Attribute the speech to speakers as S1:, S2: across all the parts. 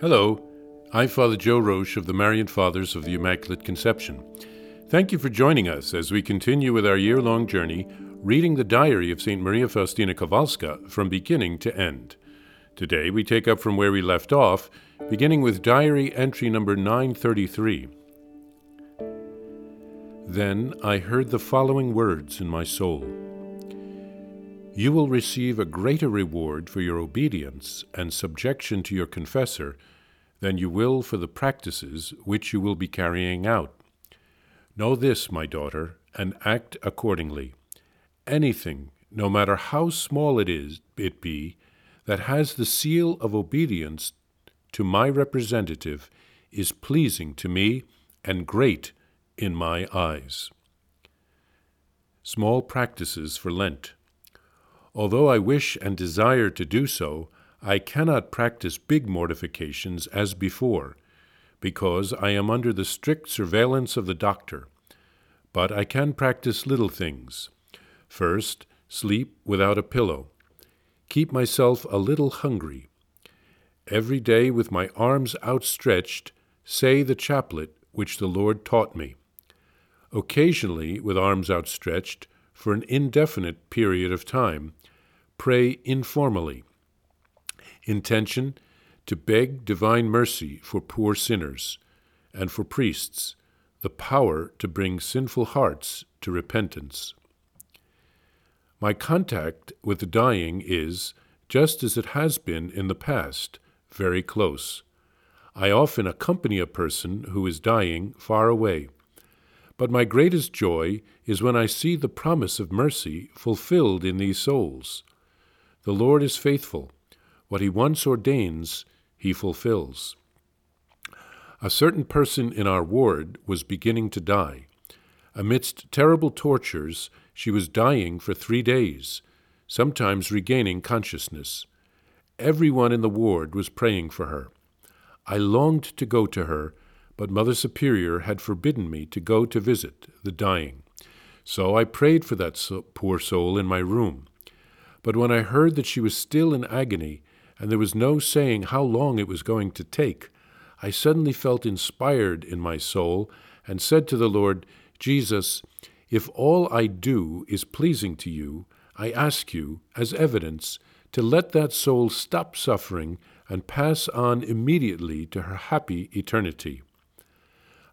S1: Hello, I'm Father Joe Roche of the Marian Fathers of the Immaculate Conception. Thank you for joining us as we continue with our year long journey reading the diary of St. Maria Faustina Kowalska from beginning to end. Today we take up from where we left off, beginning with diary entry number 933. Then I heard the following words in my soul You will receive a greater reward for your obedience and subjection to your confessor than you will for the practices which you will be carrying out. Know this, my daughter, and act accordingly. Anything, no matter how small it is, it be, that has the seal of obedience to my representative is pleasing to me and great in my eyes. Small practices for Lent. Although I wish and desire to do so, I cannot practice big mortifications as before, because I am under the strict surveillance of the doctor. But I can practice little things. First, sleep without a pillow. Keep myself a little hungry. Every day, with my arms outstretched, say the chaplet which the Lord taught me occasionally with arms outstretched, for an indefinite period of time, pray informally. Intention to beg divine mercy for poor sinners, and for priests, the power to bring sinful hearts to repentance. My contact with the dying is, just as it has been in the past, very close. I often accompany a person who is dying far away but my greatest joy is when I see the promise of mercy fulfilled in these souls. The Lord is faithful. What he once ordains, he fulfills. A certain person in our ward was beginning to die. Amidst terrible tortures, she was dying for three days, sometimes regaining consciousness. Everyone in the ward was praying for her. I longed to go to her but Mother Superior had forbidden me to go to visit the dying. So I prayed for that so- poor soul in my room. But when I heard that she was still in agony, and there was no saying how long it was going to take, I suddenly felt inspired in my soul and said to the Lord, Jesus, if all I do is pleasing to you, I ask you, as evidence, to let that soul stop suffering and pass on immediately to her happy eternity.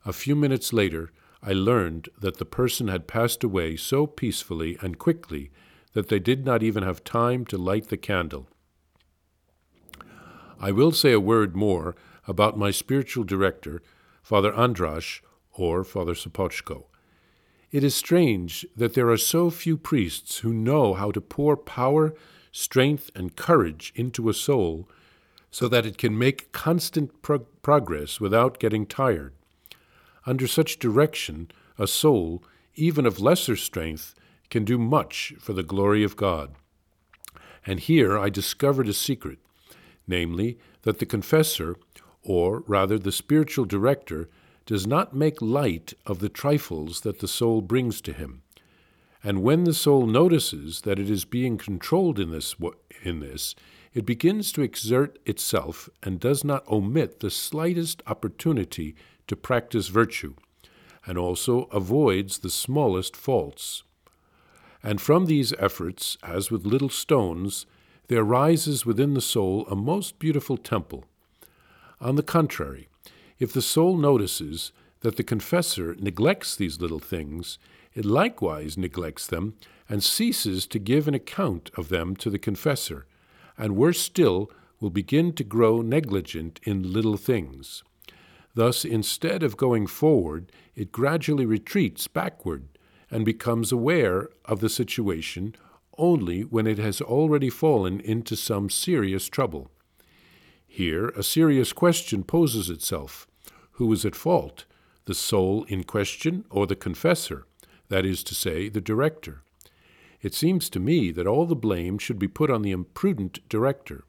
S1: A few minutes later, I learned that the person had passed away so peacefully and quickly that they did not even have time to light the candle. I will say a word more about my spiritual director, Father Andrasz, or Father Sopocko. It is strange that there are so few priests who know how to pour power, strength, and courage into a soul so that it can make constant progress without getting tired. Under such direction, a soul, even of lesser strength, can do much for the glory of God. And here I discovered a secret, namely, that the confessor, or rather the spiritual director, does not make light of the trifles that the soul brings to him. And when the soul notices that it is being controlled in this, in this, it begins to exert itself and does not omit the slightest opportunity to practice virtue, and also avoids the smallest faults. And from these efforts, as with little stones, there rises within the soul a most beautiful temple. On the contrary, if the soul notices that the confessor neglects these little things, it likewise neglects them and ceases to give an account of them to the confessor, and worse still, will begin to grow negligent in little things. Thus, instead of going forward, it gradually retreats backward and becomes aware of the situation only when it has already fallen into some serious trouble. Here, a serious question poses itself Who is at fault, the soul in question or the confessor, that is to say, the director? It seems to me that all the blame should be put on the imprudent director.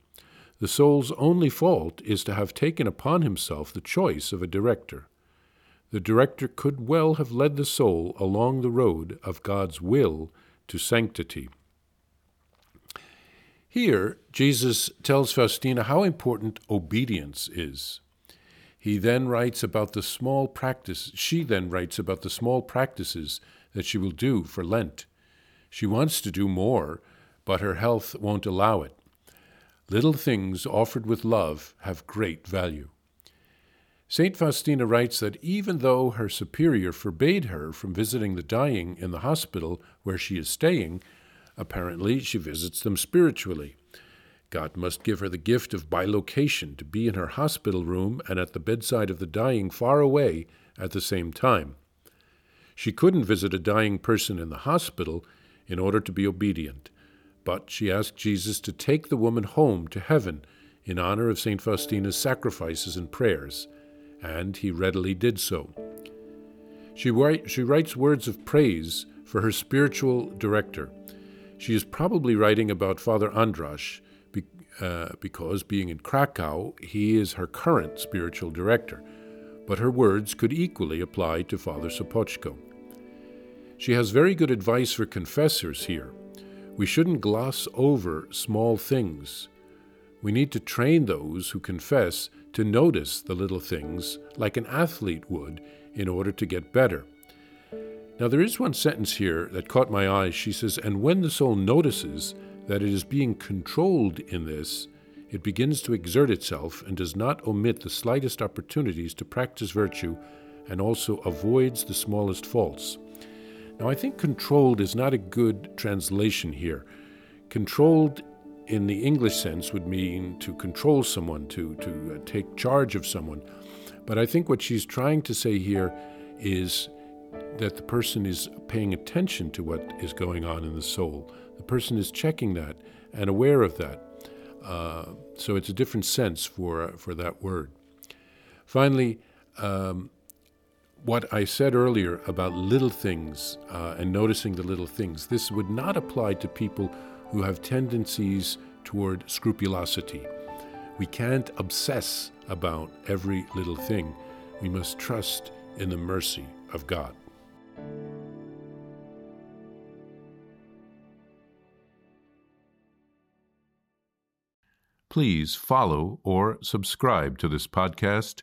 S1: The soul's only fault is to have taken upon himself the choice of a director. The director could well have led the soul along the road of God's will to sanctity. Here, Jesus tells Faustina how important obedience is. He then writes about the small practice, she then writes about the small practices that she will do for Lent. She wants to do more, but her health won't allow it. Little things offered with love have great value. St. Faustina writes that even though her superior forbade her from visiting the dying in the hospital where she is staying, apparently she visits them spiritually. God must give her the gift of bilocation to be in her hospital room and at the bedside of the dying far away at the same time. She couldn't visit a dying person in the hospital in order to be obedient, but she asked Jesus to take the woman home to heaven in honor of St. Faustina's sacrifices and prayers and he readily did so. She, write, she writes words of praise for her spiritual director. She is probably writing about Father Andrasz be, uh, because, being in Krakow, he is her current spiritual director, but her words could equally apply to Father Sopocko. She has very good advice for confessors here. We shouldn't gloss over small things. We need to train those who confess to notice the little things like an athlete would in order to get better. Now, there is one sentence here that caught my eye. She says, And when the soul notices that it is being controlled in this, it begins to exert itself and does not omit the slightest opportunities to practice virtue and also avoids the smallest faults. Now, I think controlled is not a good translation here. Controlled in the English sense would mean to control someone, to, to uh, take charge of someone. But I think what she's trying to say here is that the person is paying attention to what is going on in the soul. The person is checking that and aware of that. Uh, so it's a different sense for, for that word. Finally, um, what I said earlier about little things uh, and noticing the little things, this would not apply to people who have tendencies toward scrupulosity. We can't obsess about every little thing. We must trust in the mercy of God.
S2: Please follow or subscribe to this podcast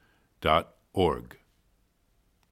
S1: dot org.